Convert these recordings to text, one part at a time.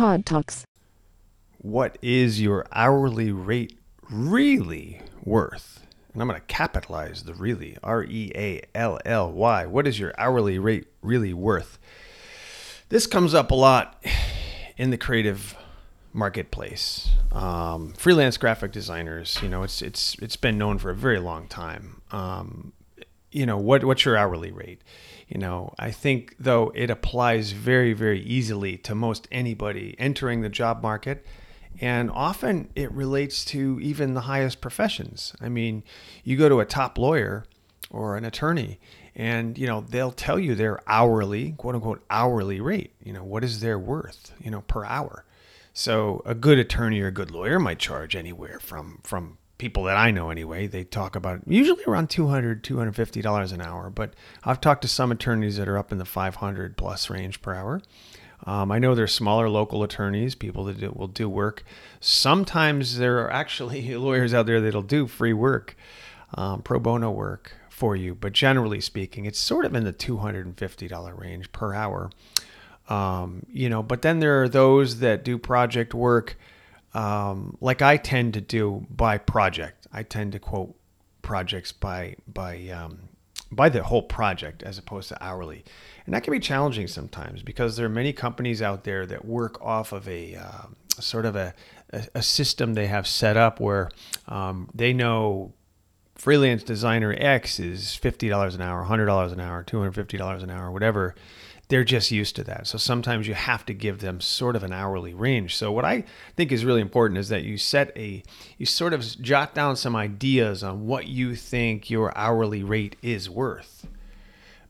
Todd Talks. What is your hourly rate really worth? And I'm going to capitalize the really R E A L L Y. What is your hourly rate really worth? This comes up a lot in the creative marketplace. Um, freelance graphic designers, you know, it's it's it's been known for a very long time. Um, you know, what what's your hourly rate? You know, I think though it applies very very easily to most anybody entering the job market. And often it relates to even the highest professions. I mean, you go to a top lawyer or an attorney and you know they'll tell you their hourly quote unquote hourly rate you know what is their worth you know per hour so a good attorney or a good lawyer might charge anywhere from from people that I know anyway. They talk about usually around 200 250 dollars an hour, but I've talked to some attorneys that are up in the 500 plus range per hour. Um, I know there's smaller local attorneys, people that do, will do work. Sometimes there are actually lawyers out there that'll do free work, um, pro bono work for you. But generally speaking, it's sort of in the $250 range per hour. Um, you know, but then there are those that do project work, um, like I tend to do by project. I tend to quote projects by by um, by the whole project as opposed to hourly, and that can be challenging sometimes because there are many companies out there that work off of a uh, sort of a, a, a system they have set up where um, they know freelance designer X is fifty dollars an hour, hundred dollars an hour, two hundred fifty dollars an hour, whatever they're just used to that. So sometimes you have to give them sort of an hourly range. So what I think is really important is that you set a you sort of jot down some ideas on what you think your hourly rate is worth.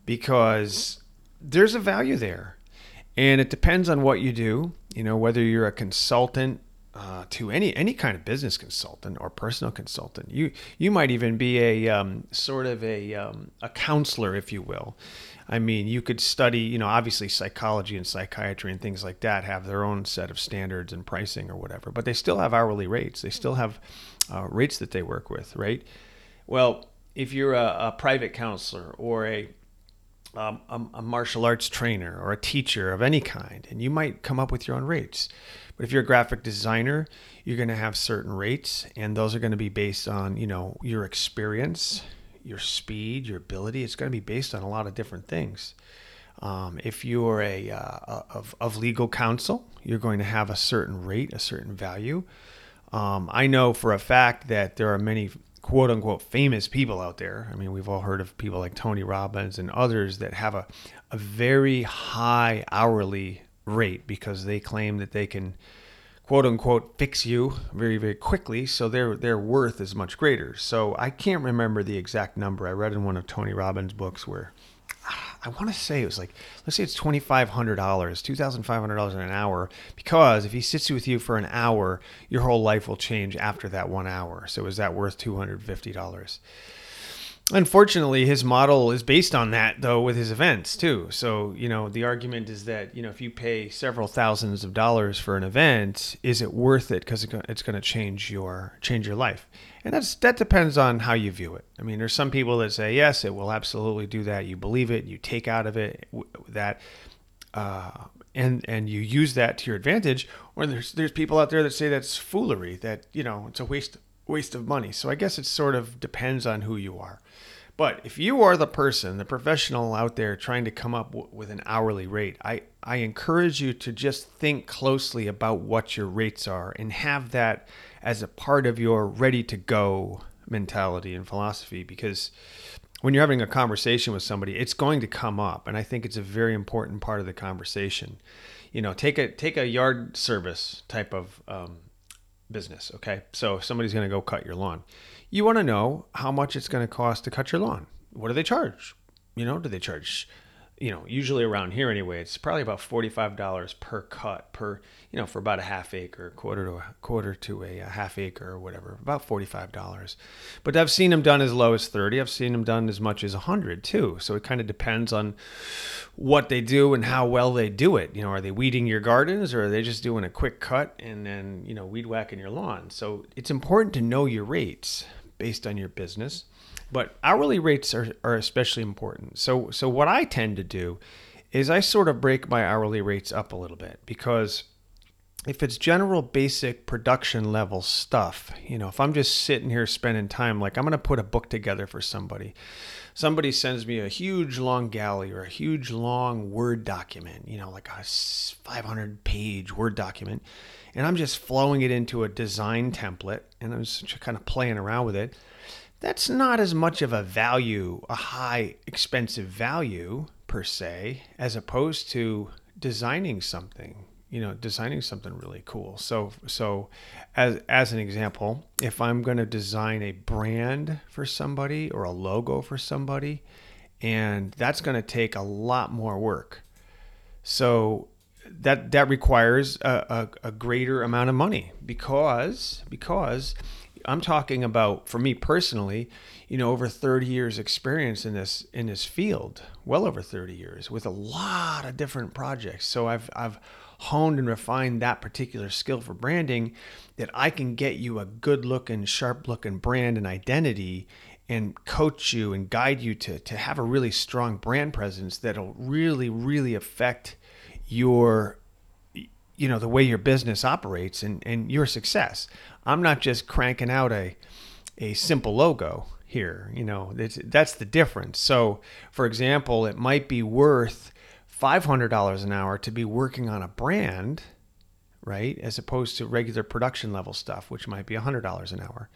Because there's a value there. And it depends on what you do, you know, whether you're a consultant uh, to any any kind of business consultant or personal consultant. You you might even be a um, sort of a um, a counselor, if you will. I mean, you could study, you know, obviously psychology and psychiatry and things like that have their own set of standards and pricing or whatever, but they still have hourly rates. They still have uh, rates that they work with, right? Well, if you're a, a private counselor or a, um, a, a martial arts trainer or a teacher of any kind, and you might come up with your own rates. But if you're a graphic designer, you're going to have certain rates, and those are going to be based on, you know, your experience your speed, your ability. It's going to be based on a lot of different things. Um, if you're a, uh, of, of legal counsel, you're going to have a certain rate, a certain value. Um, I know for a fact that there are many quote unquote famous people out there. I mean, we've all heard of people like Tony Robbins and others that have a, a very high hourly rate because they claim that they can quote unquote fix you very very quickly so their their worth is much greater. So i can't remember the exact number. I read in one of tony robbins books where i want to say it was like let's say it's $2500 $2500 in an hour because if he sits with you for an hour your whole life will change after that one hour. So is that worth $250 Unfortunately, his model is based on that, though, with his events too. So, you know, the argument is that, you know, if you pay several thousands of dollars for an event, is it worth it because it's going to change your change your life? And that's that depends on how you view it. I mean, there's some people that say yes, it will absolutely do that. You believe it, you take out of it that, uh, and and you use that to your advantage. Or there's there's people out there that say that's foolery, that you know it's a waste waste of money. So I guess it sort of depends on who you are. But if you are the person, the professional out there trying to come up w- with an hourly rate, I, I encourage you to just think closely about what your rates are and have that as a part of your ready to go mentality and philosophy because when you're having a conversation with somebody, it's going to come up. And I think it's a very important part of the conversation. You know, take a take a yard service type of um, business. Okay, so if somebody's going to go cut your lawn, you want to know how much it's going to cost to cut your lawn. What do they charge? You know, do they charge you know, usually around here anyway, it's probably about forty-five dollars per cut per, you know, for about a half acre, quarter to a quarter to a, a half acre or whatever, about forty-five dollars. But I've seen them done as low as thirty. I've seen them done as much as a hundred too. So it kind of depends on what they do and how well they do it. You know, are they weeding your gardens or are they just doing a quick cut and then you know weed whacking your lawn? So it's important to know your rates based on your business but hourly rates are, are especially important. So so what I tend to do is I sort of break my hourly rates up a little bit because if it's general basic production level stuff, you know, if I'm just sitting here spending time, like I'm going to put a book together for somebody, somebody sends me a huge long galley or a huge long Word document, you know, like a 500 page Word document, and I'm just flowing it into a design template and I'm just kind of playing around with it. That's not as much of a value, a high expensive value per se, as opposed to designing something you know designing something really cool. So so as as an example if i'm going to design a brand for somebody or a logo for somebody and that's going to take a lot more work. So that that requires a, a, a greater amount of money because because i'm talking about for me personally you know over 30 years experience in this in this field well over 30 years with a lot of different projects. So i've i've honed and refined that particular skill for branding that I can get you a good looking, sharp looking brand and identity and coach you and guide you to, to have a really strong brand presence that'll really, really affect your you know the way your business operates and, and your success. I'm not just cranking out a a simple logo here. You know, that's the difference. So, for example, it might be worth $500 an hour to be working on a brand, right? As opposed to regular production level stuff, which might be $100 an hour.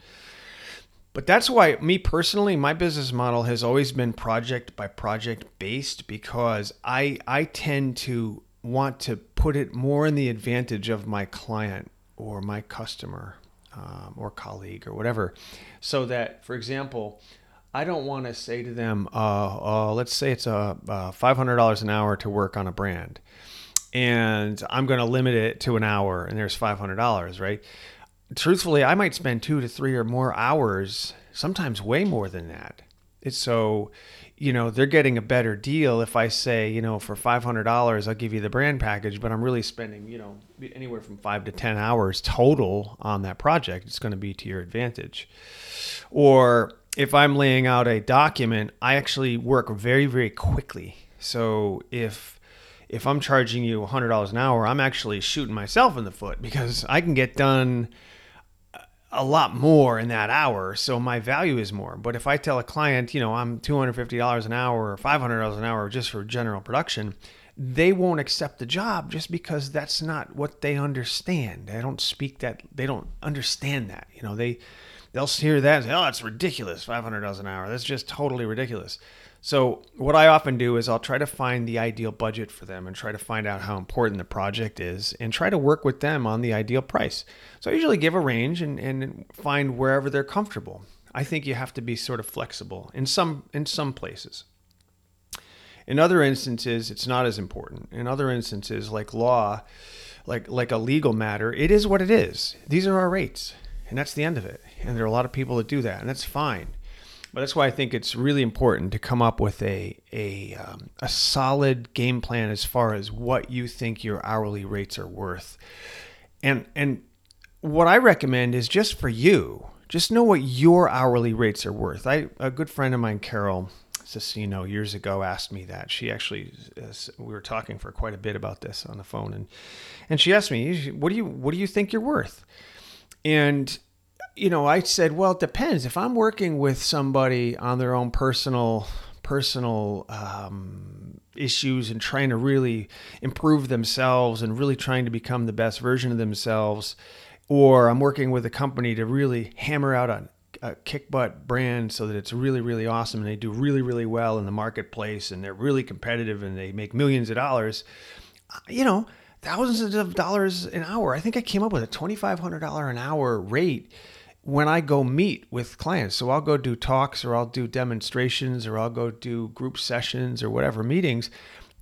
But that's why, me personally, my business model has always been project by project based because I, I tend to want to put it more in the advantage of my client or my customer um, or colleague or whatever. So that, for example, I don't want to say to them, uh, uh, let's say it's a uh, $500 an hour to work on a brand, and I'm going to limit it to an hour, and there's $500, right? Truthfully, I might spend two to three or more hours, sometimes way more than that. It's so, you know, they're getting a better deal if I say, you know, for $500, I'll give you the brand package, but I'm really spending, you know, anywhere from five to 10 hours total on that project. It's going to be to your advantage. Or, if I'm laying out a document, I actually work very, very quickly. So if if I'm charging you $100 an hour, I'm actually shooting myself in the foot because I can get done a lot more in that hour. So my value is more. But if I tell a client, you know, I'm $250 an hour or $500 an hour just for general production, they won't accept the job just because that's not what they understand. They don't speak that, they don't understand that. You know, they, they'll hear that and say, oh, it's ridiculous, $500 an hour. That's just totally ridiculous. So, what I often do is I'll try to find the ideal budget for them and try to find out how important the project is and try to work with them on the ideal price. So, I usually give a range and, and find wherever they're comfortable. I think you have to be sort of flexible in some in some places. In other instances, it's not as important. In other instances, like law, like like a legal matter, it is what it is. These are our rates, and that's the end of it and there are a lot of people that do that, and that's fine. But that's why I think it's really important to come up with a a um, a solid game plan as far as what you think your hourly rates are worth, and and what I recommend is just for you, just know what your hourly rates are worth. I a good friend of mine, Carol Cicino, years ago asked me that. She actually uh, we were talking for quite a bit about this on the phone, and and she asked me, "What do you what do you think you're worth?" And you know, I said, well, it depends. If I'm working with somebody on their own personal personal um, issues and trying to really improve themselves and really trying to become the best version of themselves, or I'm working with a company to really hammer out a, a kick butt brand so that it's really, really awesome and they do really, really well in the marketplace and they're really competitive and they make millions of dollars, you know, thousands of dollars an hour. I think I came up with a $2,500 an hour rate when I go meet with clients. So I'll go do talks or I'll do demonstrations or I'll go do group sessions or whatever meetings.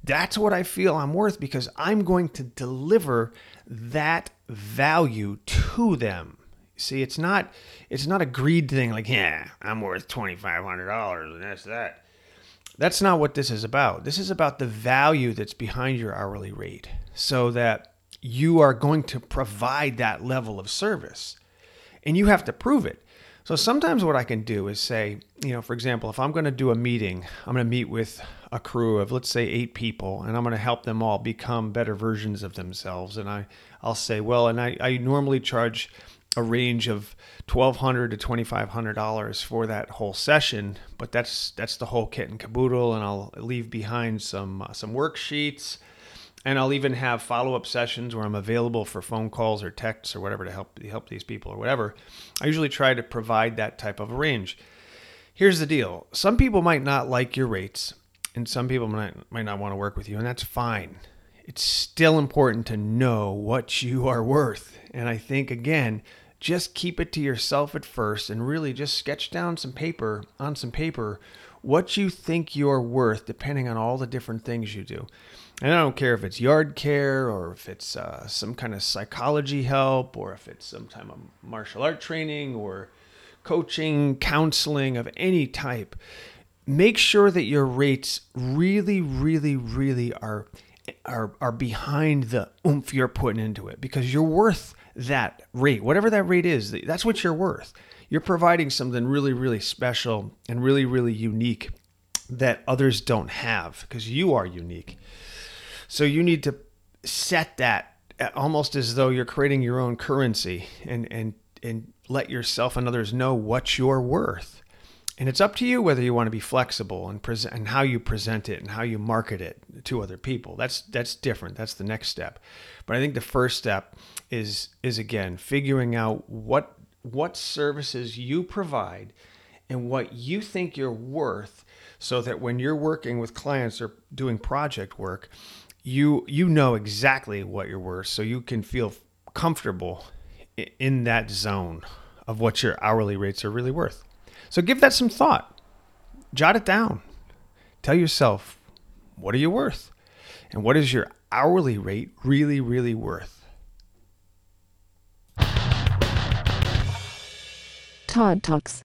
That's what I feel I'm worth because I'm going to deliver that value to them. See, it's not it's not a greed thing like, yeah, I'm worth $2500 and that's that. That's not what this is about. This is about the value that's behind your hourly rate so that you are going to provide that level of service and you have to prove it. So sometimes what I can do is say, you know, for example, if I'm going to do a meeting, I'm going to meet with a crew of let's say eight people and i'm going to help them all become better versions of themselves and i i'll say well and i, I normally charge a range of 1200 to $2500 for that whole session but that's that's the whole kit and caboodle and i'll leave behind some uh, some worksheets and I'll even have follow-up sessions where I'm available for phone calls or texts or whatever to help help these people or whatever. I usually try to provide that type of range. Here's the deal: some people might not like your rates, and some people might might not want to work with you, and that's fine. It's still important to know what you are worth, and I think again, just keep it to yourself at first, and really just sketch down some paper on some paper what you think you're worth, depending on all the different things you do. And I don't care if it's yard care or if it's uh, some kind of psychology help or if it's some type of martial art training or coaching, counseling of any type. Make sure that your rates really, really, really are are are behind the oomph you're putting into it because you're worth that rate, whatever that rate is. That's what you're worth. You're providing something really, really special and really, really unique that others don't have because you are unique. So you need to set that almost as though you're creating your own currency and and and let yourself and others know what you're worth. And it's up to you whether you want to be flexible and present and how you present it and how you market it to other people. That's that's different. That's the next step. But I think the first step is is again figuring out what what services you provide and what you think you're worth so that when you're working with clients or doing project work, you you know exactly what you're worth so you can feel comfortable in that zone of what your hourly rates are really worth so give that some thought. Jot it down. Tell yourself what are you worth? And what is your hourly rate really really worth? Todd Talks